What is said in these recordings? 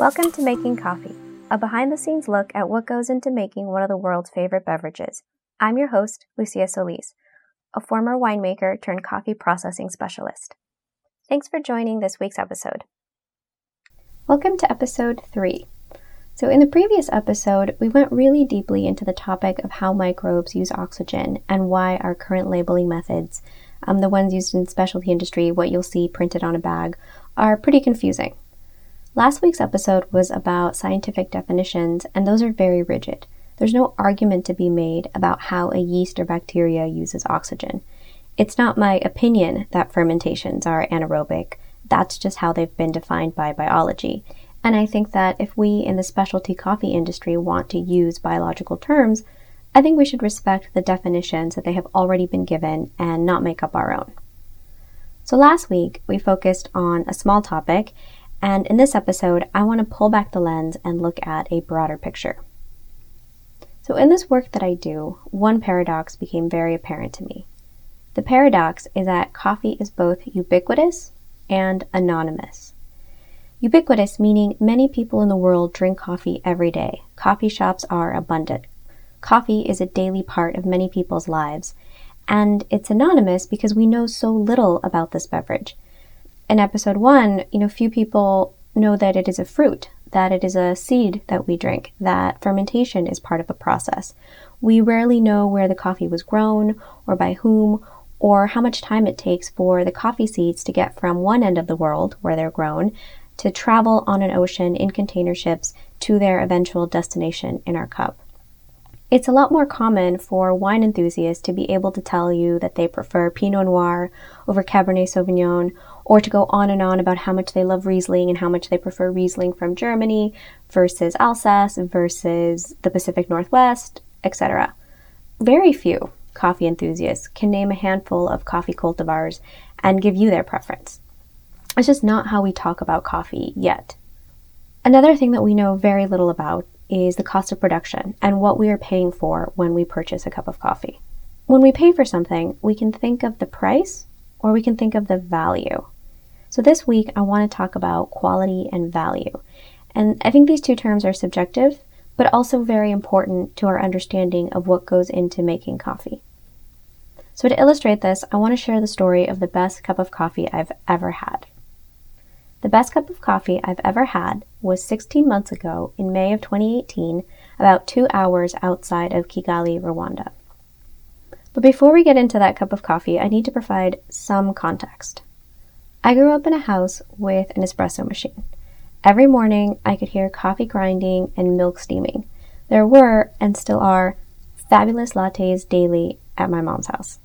Welcome to Making Coffee, a behind the scenes look at what goes into making one of the world's favorite beverages. I'm your host, Lucia Solis, a former winemaker turned coffee processing specialist. Thanks for joining this week's episode. Welcome to episode 3. So, in the previous episode, we went really deeply into the topic of how microbes use oxygen and why our current labeling methods, um, the ones used in specialty industry, what you'll see printed on a bag, are pretty confusing. Last week's episode was about scientific definitions, and those are very rigid. There's no argument to be made about how a yeast or bacteria uses oxygen. It's not my opinion that fermentations are anaerobic, that's just how they've been defined by biology. And I think that if we in the specialty coffee industry want to use biological terms, I think we should respect the definitions that they have already been given and not make up our own. So last week, we focused on a small topic, and in this episode, I want to pull back the lens and look at a broader picture. So, in this work that I do, one paradox became very apparent to me. The paradox is that coffee is both ubiquitous and anonymous. Ubiquitous meaning many people in the world drink coffee every day. Coffee shops are abundant. Coffee is a daily part of many people's lives. And it's anonymous because we know so little about this beverage in episode one, you know, few people know that it is a fruit, that it is a seed that we drink, that fermentation is part of a process. We rarely know where the coffee was grown or by whom or how much time it takes for the coffee seeds to get from one end of the world where they're grown to travel on an ocean in container ships to their eventual destination in our cup. It's a lot more common for wine enthusiasts to be able to tell you that they prefer Pinot Noir over Cabernet Sauvignon or to go on and on about how much they love Riesling and how much they prefer Riesling from Germany versus Alsace versus the Pacific Northwest, etc. Very few coffee enthusiasts can name a handful of coffee cultivars and give you their preference. It's just not how we talk about coffee yet. Another thing that we know very little about is the cost of production and what we are paying for when we purchase a cup of coffee. When we pay for something, we can think of the price or we can think of the value. So this week, I want to talk about quality and value. And I think these two terms are subjective, but also very important to our understanding of what goes into making coffee. So to illustrate this, I want to share the story of the best cup of coffee I've ever had. The best cup of coffee I've ever had was 16 months ago in May of 2018, about two hours outside of Kigali, Rwanda. But before we get into that cup of coffee, I need to provide some context. I grew up in a house with an espresso machine. Every morning, I could hear coffee grinding and milk steaming. There were, and still are, fabulous lattes daily at my mom's house.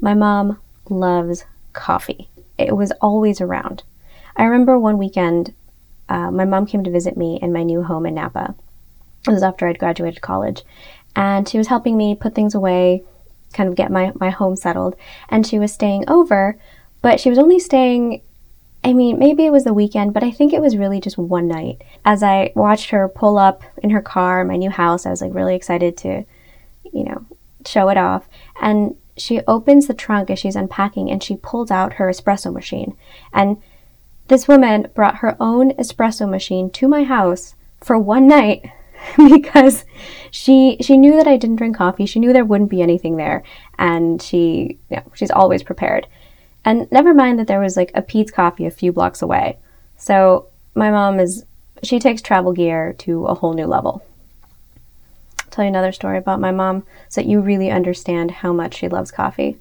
My mom loves coffee. It was always around. I remember one weekend, uh, my mom came to visit me in my new home in Napa. It was after I'd graduated college. And she was helping me put things away, kind of get my, my home settled. And she was staying over but she was only staying, I mean, maybe it was the weekend, but I think it was really just one night. As I watched her pull up in her car, my new house, I was like really excited to, you know, show it off. And she opens the trunk as she's unpacking and she pulls out her espresso machine. And this woman brought her own espresso machine to my house for one night because she she knew that I didn't drink coffee. She knew there wouldn't be anything there, and she you know, she's always prepared. And never mind that there was like a Peet's Coffee a few blocks away. So my mom is, she takes travel gear to a whole new level. I'll tell you another story about my mom so that you really understand how much she loves coffee.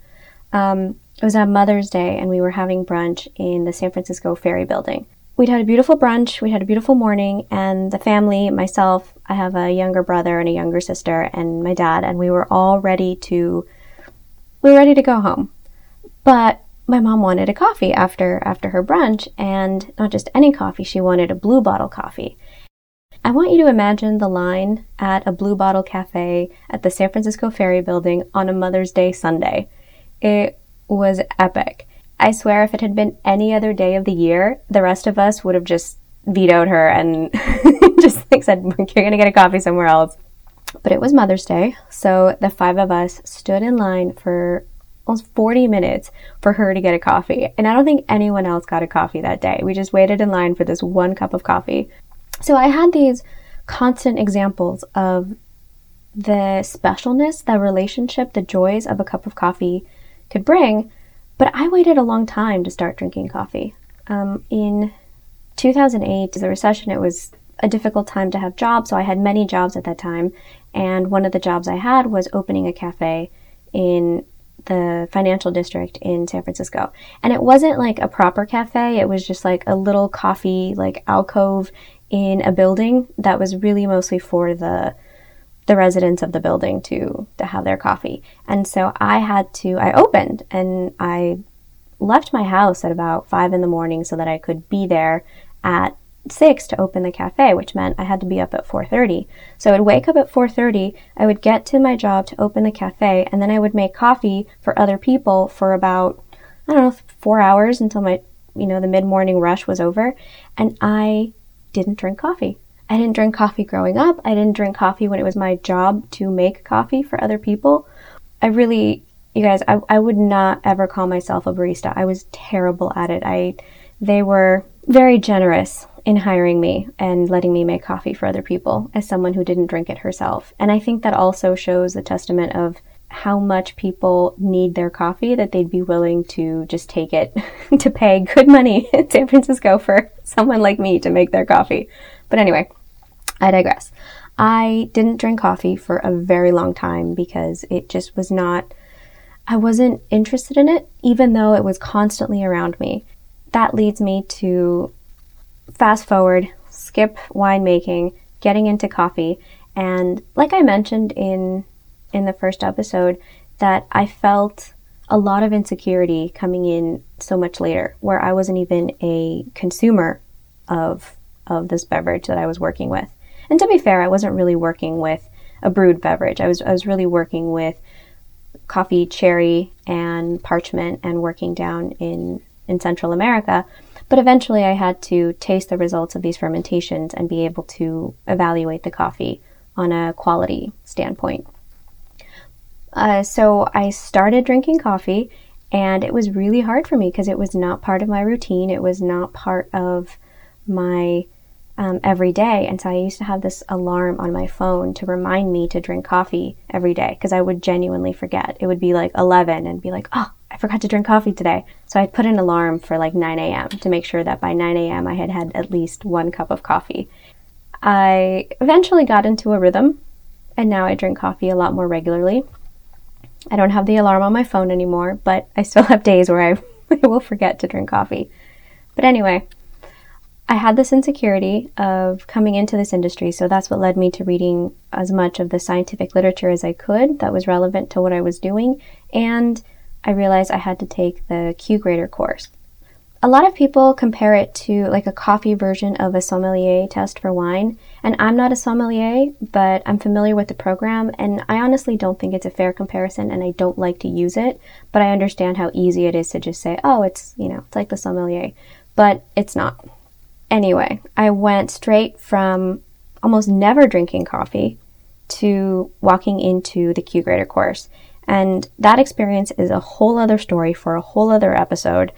Um, it was on Mother's Day and we were having brunch in the San Francisco Ferry Building. We'd had a beautiful brunch, we had a beautiful morning, and the family, myself, I have a younger brother and a younger sister, and my dad, and we were all ready to, we were ready to go home. But my mom wanted a coffee after after her brunch and not just any coffee she wanted a blue bottle coffee i want you to imagine the line at a blue bottle cafe at the san francisco ferry building on a mother's day sunday it was epic i swear if it had been any other day of the year the rest of us would have just vetoed her and just like said you're gonna get a coffee somewhere else but it was mother's day so the five of us stood in line for almost 40 minutes for her to get a coffee. And I don't think anyone else got a coffee that day. We just waited in line for this one cup of coffee. So I had these constant examples of the specialness, the relationship, the joys of a cup of coffee could bring. But I waited a long time to start drinking coffee. Um, in 2008, the recession, it was a difficult time to have jobs. So I had many jobs at that time. And one of the jobs I had was opening a cafe in the financial district in San Francisco. And it wasn't like a proper cafe, it was just like a little coffee like alcove in a building that was really mostly for the the residents of the building to to have their coffee. And so I had to I opened and I left my house at about 5 in the morning so that I could be there at six to open the cafe, which meant I had to be up at 4:30. So I would wake up at 4:30, I would get to my job to open the cafe, and then I would make coffee for other people for about I don't know, 4 hours until my you know, the mid-morning rush was over, and I didn't drink coffee. I didn't drink coffee growing up. I didn't drink coffee when it was my job to make coffee for other people. I really you guys, I, I would not ever call myself a barista. I was terrible at it. I they were very generous in hiring me and letting me make coffee for other people as someone who didn't drink it herself. And I think that also shows a testament of how much people need their coffee that they'd be willing to just take it to pay good money in San Francisco for someone like me to make their coffee. But anyway, I digress. I didn't drink coffee for a very long time because it just was not, I wasn't interested in it, even though it was constantly around me. That leads me to fast forward, skip winemaking, getting into coffee, and like I mentioned in in the first episode, that I felt a lot of insecurity coming in so much later, where I wasn't even a consumer of of this beverage that I was working with. And to be fair, I wasn't really working with a brewed beverage. I was I was really working with coffee, cherry, and parchment, and working down in in Central America. But eventually, I had to taste the results of these fermentations and be able to evaluate the coffee on a quality standpoint. Uh, so I started drinking coffee, and it was really hard for me because it was not part of my routine. It was not part of my um, every day. And so I used to have this alarm on my phone to remind me to drink coffee every day because I would genuinely forget. It would be like 11 and be like, oh, I forgot to drink coffee today. So I put an alarm for like 9 a.m. to make sure that by 9 a.m. I had had at least one cup of coffee. I eventually got into a rhythm and now I drink coffee a lot more regularly. I don't have the alarm on my phone anymore, but I still have days where I, I will forget to drink coffee. But anyway, I had this insecurity of coming into this industry, so that's what led me to reading as much of the scientific literature as I could that was relevant to what I was doing and I realized I had to take the Q Grader course. A lot of people compare it to like a coffee version of a sommelier test for wine, and I'm not a sommelier, but I'm familiar with the program, and I honestly don't think it's a fair comparison, and I don't like to use it, but I understand how easy it is to just say, oh, it's, you know, it's like the sommelier, but it's not. Anyway, I went straight from almost never drinking coffee to walking into the Q Grader course. And that experience is a whole other story for a whole other episode.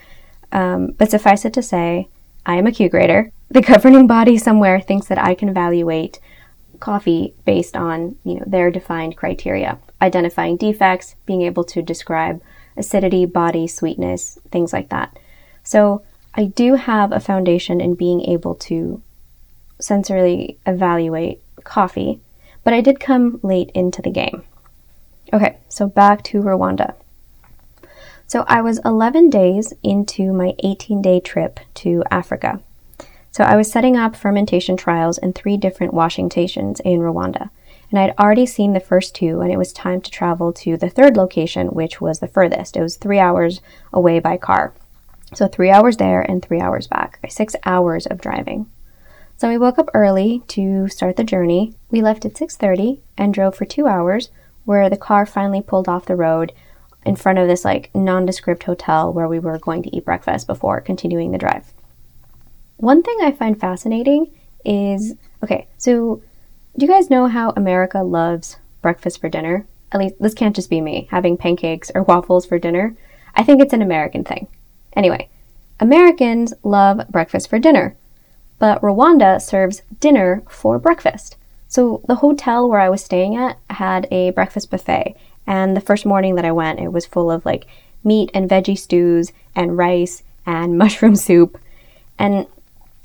Um, but suffice it to say, I am a Q grader. The governing body somewhere thinks that I can evaluate coffee based on you know their defined criteria, identifying defects, being able to describe acidity, body, sweetness, things like that. So I do have a foundation in being able to sensorily evaluate coffee, but I did come late into the game. Okay, so back to Rwanda. So I was 11 days into my 18 day trip to Africa. So I was setting up fermentation trials in three different washing stations in Rwanda. And I'd already seen the first two, and it was time to travel to the third location, which was the furthest. It was three hours away by car. So three hours there and three hours back. Six hours of driving. So we woke up early to start the journey. We left at 6:30 and drove for 2 hours where the car finally pulled off the road in front of this like nondescript hotel where we were going to eat breakfast before continuing the drive. One thing I find fascinating is okay, so do you guys know how America loves breakfast for dinner? at least this can't just be me, having pancakes or waffles for dinner. I think it's an American thing. Anyway, Americans love breakfast for dinner, but Rwanda serves dinner for breakfast. So the hotel where I was staying at had a breakfast buffet, and the first morning that I went, it was full of like meat and veggie stews and rice and mushroom soup. And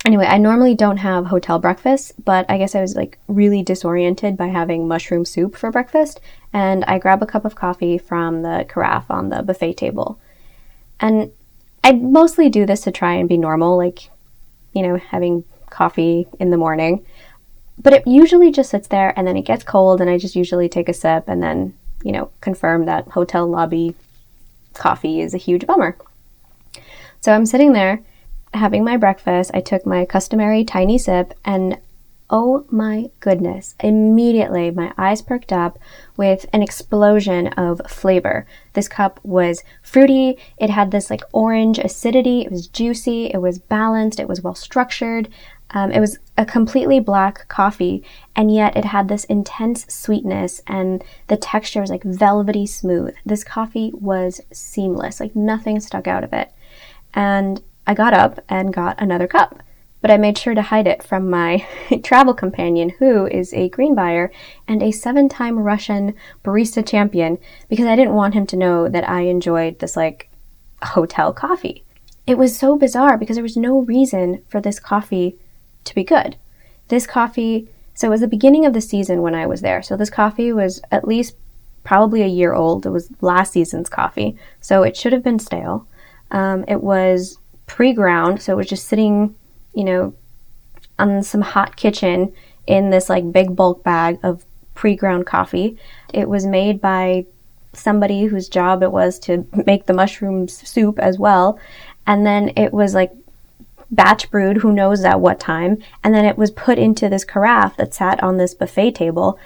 anyway, I normally don't have hotel breakfast, but I guess I was like really disoriented by having mushroom soup for breakfast, and I grab a cup of coffee from the carafe on the buffet table. And I mostly do this to try and be normal, like, you know, having coffee in the morning. But it usually just sits there and then it gets cold, and I just usually take a sip and then, you know, confirm that hotel lobby coffee is a huge bummer. So I'm sitting there having my breakfast, I took my customary tiny sip and oh my goodness, immediately my eyes perked up with an explosion of flavor. This cup was fruity, it had this like orange acidity, it was juicy, it was balanced, it was well structured. Um, it was a completely black coffee, and yet it had this intense sweetness, and the texture was like velvety smooth. This coffee was seamless, like nothing stuck out of it. And I got up and got another cup, but I made sure to hide it from my travel companion, who is a green buyer and a seven time Russian barista champion, because I didn't want him to know that I enjoyed this like hotel coffee. It was so bizarre because there was no reason for this coffee to be good. This coffee, so it was the beginning of the season when I was there. So this coffee was at least probably a year old. It was last season's coffee, so it should have been stale. Um, it was pre-ground, so it was just sitting, you know, on some hot kitchen in this like big bulk bag of pre-ground coffee. It was made by somebody whose job it was to make the mushroom soup as well. And then it was like batch brewed, who knows at what time. And then it was put into this carafe that sat on this buffet table.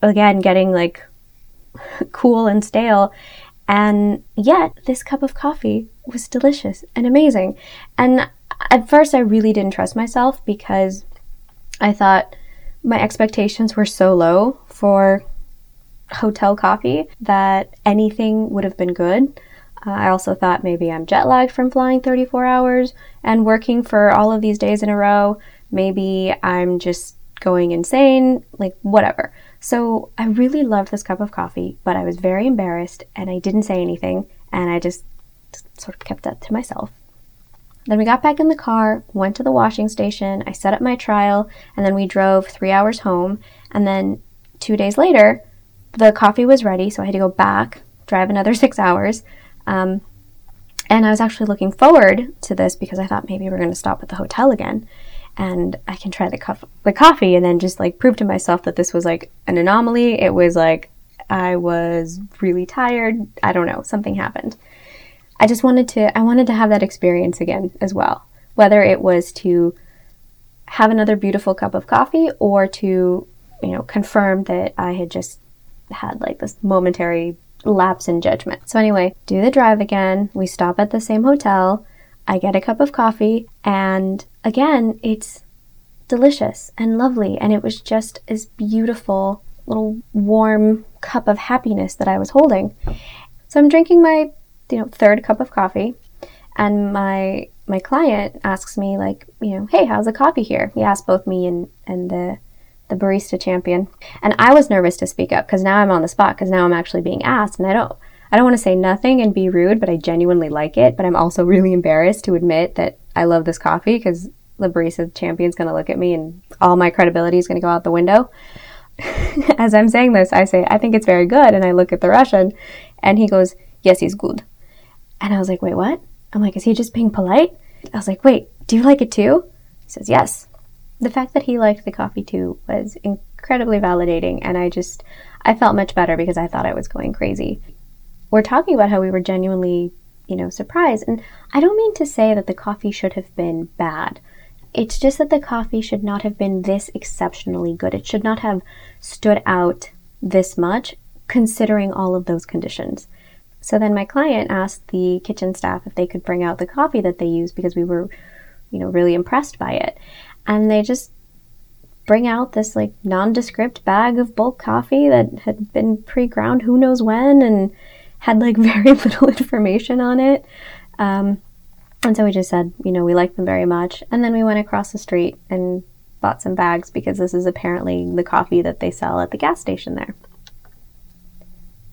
Again, getting like cool and stale. And yet, this cup of coffee was delicious and amazing. And at first, I really didn't trust myself because I thought my expectations were so low for hotel coffee that anything would have been good. Uh, I also thought maybe I'm jet lagged from flying 34 hours and working for all of these days in a row. Maybe I'm just going insane, like whatever. So I really loved this cup of coffee, but I was very embarrassed and I didn't say anything and I just sort of kept that to myself. Then we got back in the car, went to the washing station, I set up my trial, and then we drove three hours home. And then two days later, the coffee was ready, so I had to go back, drive another six hours. Um, and I was actually looking forward to this because I thought maybe we are going to stop at the hotel again and I can try the, co- the coffee and then just like prove to myself that this was like an anomaly. It was like I was really tired. I don't know, something happened. I just wanted to I wanted to have that experience again as well. Whether it was to have another beautiful cup of coffee or to, you know, confirm that I had just had like this momentary lapse in judgment. So anyway, do the drive again. We stop at the same hotel. I get a cup of coffee and again, it's delicious and lovely and it was just this beautiful little warm cup of happiness that I was holding. So I'm drinking my you know third cup of coffee. And my my client asks me like you know hey how's the coffee here? He asked both me and and the the barista champion. And i was nervous to speak up because now i'm on the spot because now i'm actually being asked. And i don't i don't want to say nothing and be rude but i genuinely like it. But i'm also really embarrassed to admit that i love this coffee because the barista champion's going to look at me and all my credibility is going to go out the window. As i'm saying this i say i think it's very good. And i look at the russian and he goes yes he's good and I was like, wait, what? I'm like, is he just being polite? I was like, wait, do you like it too? He says, yes. The fact that he liked the coffee too was incredibly validating. And I just, I felt much better because I thought I was going crazy. We're talking about how we were genuinely, you know, surprised. And I don't mean to say that the coffee should have been bad. It's just that the coffee should not have been this exceptionally good. It should not have stood out this much considering all of those conditions. So then my client asked the kitchen staff if they could bring out the coffee that they use because we were, you know, really impressed by it. And they just bring out this like nondescript bag of bulk coffee that had been pre-ground who knows when and had like very little information on it. Um, and so we just said, you know, we like them very much. And then we went across the street and bought some bags because this is apparently the coffee that they sell at the gas station there.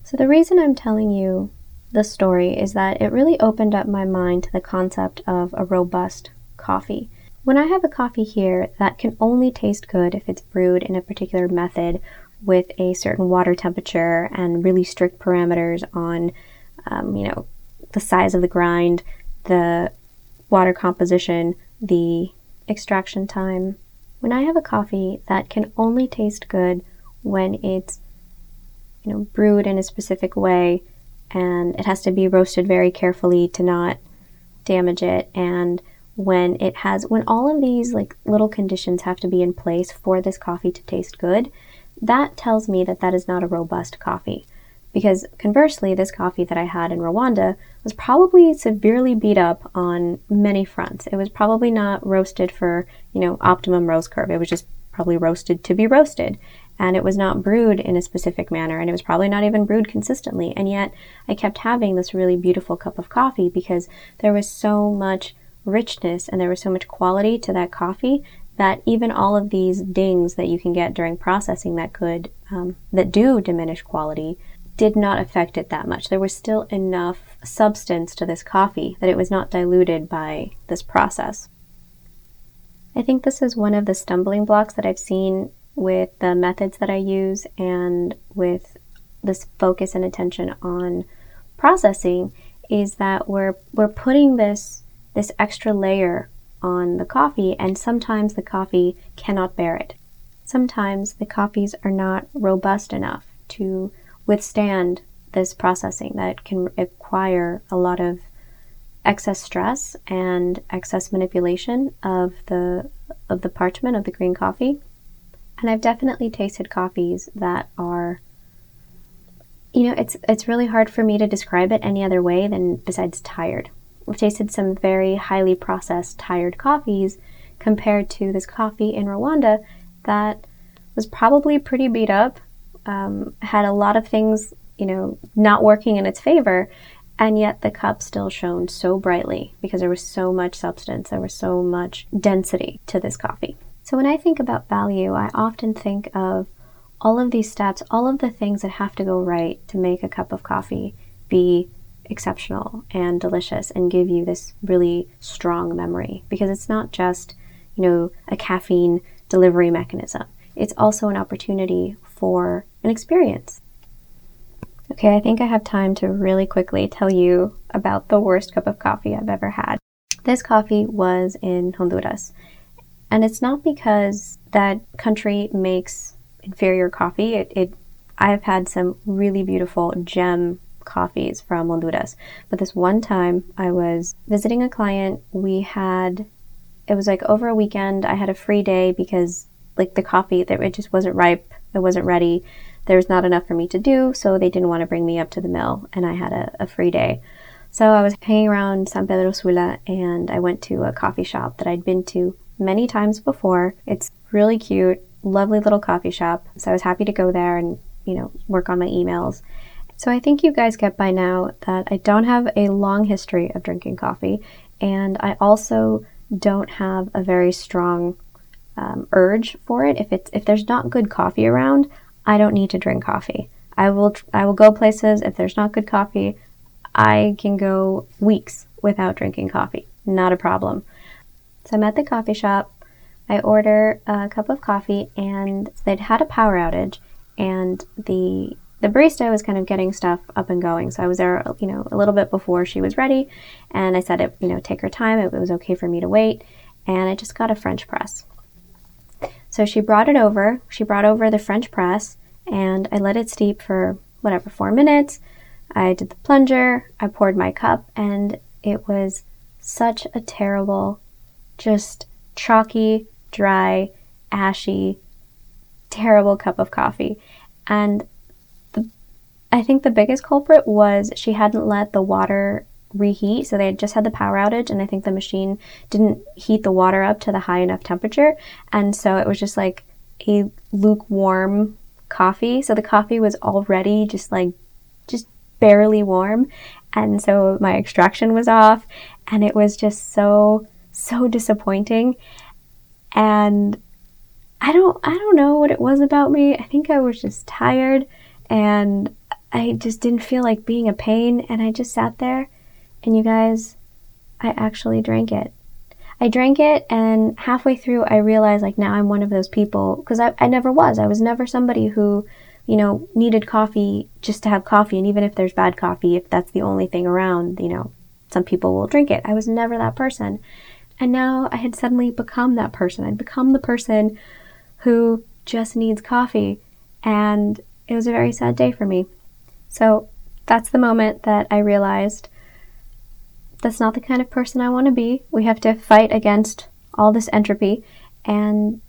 So the reason I'm telling you the story is that it really opened up my mind to the concept of a robust coffee. When I have a coffee here that can only taste good if it's brewed in a particular method with a certain water temperature and really strict parameters on, um, you know, the size of the grind, the water composition, the extraction time. When I have a coffee that can only taste good when it's, you know, brewed in a specific way and it has to be roasted very carefully to not damage it. And when it has when all of these like little conditions have to be in place for this coffee to taste good that tells me that that is not a robust coffee. Because conversely this coffee that i had in rwanda was probably severely beat up on many fronts. It was probably not roasted for you know optimum roast curve. It was just probably roasted to be roasted and it was not brewed in a specific manner and it was probably not even brewed consistently. And yet i kept having this really beautiful cup of coffee because there was so much richness and there was so much quality to that coffee that even all of these dings that you can get during processing that could um, that do diminish quality did not affect it that much. There was still enough substance to this coffee that it was not diluted by this process. I think this is one of the stumbling blocks that I've seen with the methods that I use and with this focus and attention on processing is that we're we're putting this this extra layer on the coffee and sometimes the coffee cannot bear it. Sometimes the coffees are not robust enough to withstand this processing that can require a lot of excess stress and excess manipulation of the of the parchment of the green coffee. And I've definitely tasted coffees that are you know, it's it's really hard for me to describe it any other way than besides tired. I've tasted some very highly processed tired coffees compared to this coffee in Rwanda that was probably pretty beat up, um, had a lot of things, you know, not working in its favor, and yet the cup still shone so brightly because there was so much substance, there was so much density to this coffee. So when I think about value, I often think of all of these steps, all of the things that have to go right to make a cup of coffee be exceptional and delicious and give you this really strong memory because it's not just, you know, a caffeine delivery mechanism. It's also an opportunity for an experience. Okay, I think I have time to really quickly tell you about the worst cup of coffee I've ever had. This coffee was in Honduras. And it's not because that country makes inferior coffee. It, it I have had some really beautiful gem coffees from Honduras. But this one time I was visiting a client, we had it was like over a weekend. I had a free day because like the coffee that it just wasn't ripe, it wasn't ready. There was not enough for me to do, so they didn't want to bring me up to the mill and I had a, a free day. So I was hanging around San Pedro Sula and I went to a coffee shop that I'd been to many times before. It's really cute, lovely little coffee shop. So I was happy to go there and, you know, work on my emails. So I think you guys get by now that I don't have a long history of drinking coffee, and I also don't have a very strong um, urge for it. If it's if there's not good coffee around, I don't need to drink coffee. I will I will go places if there's not good coffee. I can go weeks without drinking coffee. Not a problem. So I'm at the coffee shop. I order a cup of coffee, and they'd had a power outage, and the the barista was kind of getting stuff up and going. So I was there, you know, a little bit before she was ready, and I said, it, you know, take her time. It was okay for me to wait, and I just got a French press. So she brought it over. She brought over the French press, and I let it steep for whatever four minutes. I did the plunger. I poured my cup, and it was such a terrible just chalky, dry, ashy, terrible cup of coffee. And the, I think the biggest culprit was she hadn't let the water reheat. So they had just had the power outage, and I think the machine didn't heat the water up to the high enough temperature. And so it was just like a lukewarm coffee. So the coffee was already just like, just barely warm. And so my extraction was off and it was just so, so disappointing. And I don't, I don't know what it was about me. I think I was just tired and I just didn't feel like being a pain. And I just sat there and you guys, I actually drank it. I drank it, and halfway through, I realized like now I'm one of those people because I, I never was. I was never somebody who, you know, needed coffee just to have coffee. And even if there's bad coffee, if that's the only thing around, you know, some people will drink it. I was never that person. And now I had suddenly become that person. I'd become the person who just needs coffee. And it was a very sad day for me. So that's the moment that I realized that's not the kind of person I want to be. We have to fight against all this entropy. And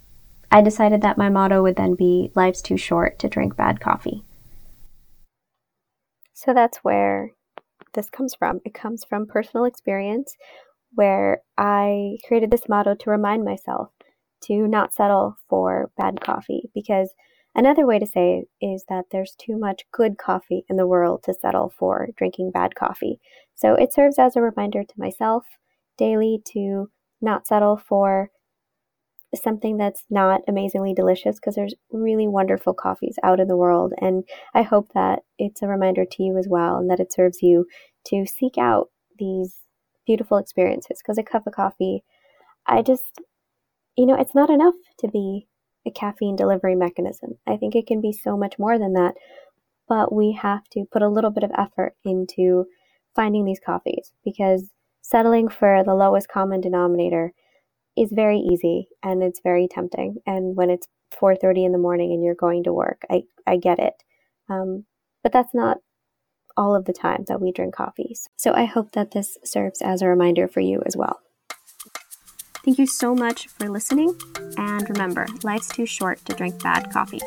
I decided that my motto would then be life's too short to drink bad coffee. So that's where this comes from. It comes from personal experience where I created this motto to remind myself to not settle for bad coffee because Another way to say is that there's too much good coffee in the world to settle for drinking bad coffee. So it serves as a reminder to myself daily to not settle for something that's not amazingly delicious because there's really wonderful coffees out in the world. And I hope that it's a reminder to you as well and that it serves you to seek out these beautiful experiences because a cup of coffee, I just, you know, it's not enough to be a caffeine delivery mechanism. I think it can be so much more than that, but we have to put a little bit of effort into finding these coffees because settling for the lowest common denominator is very easy and it's very tempting. And when it's 4:30 in the morning and you're going to work, I I get it. Um, but that's not all of the time that we drink coffees. So I hope that this serves as a reminder for you as well. Thank you so much for listening, and remember, life's too short to drink bad coffee.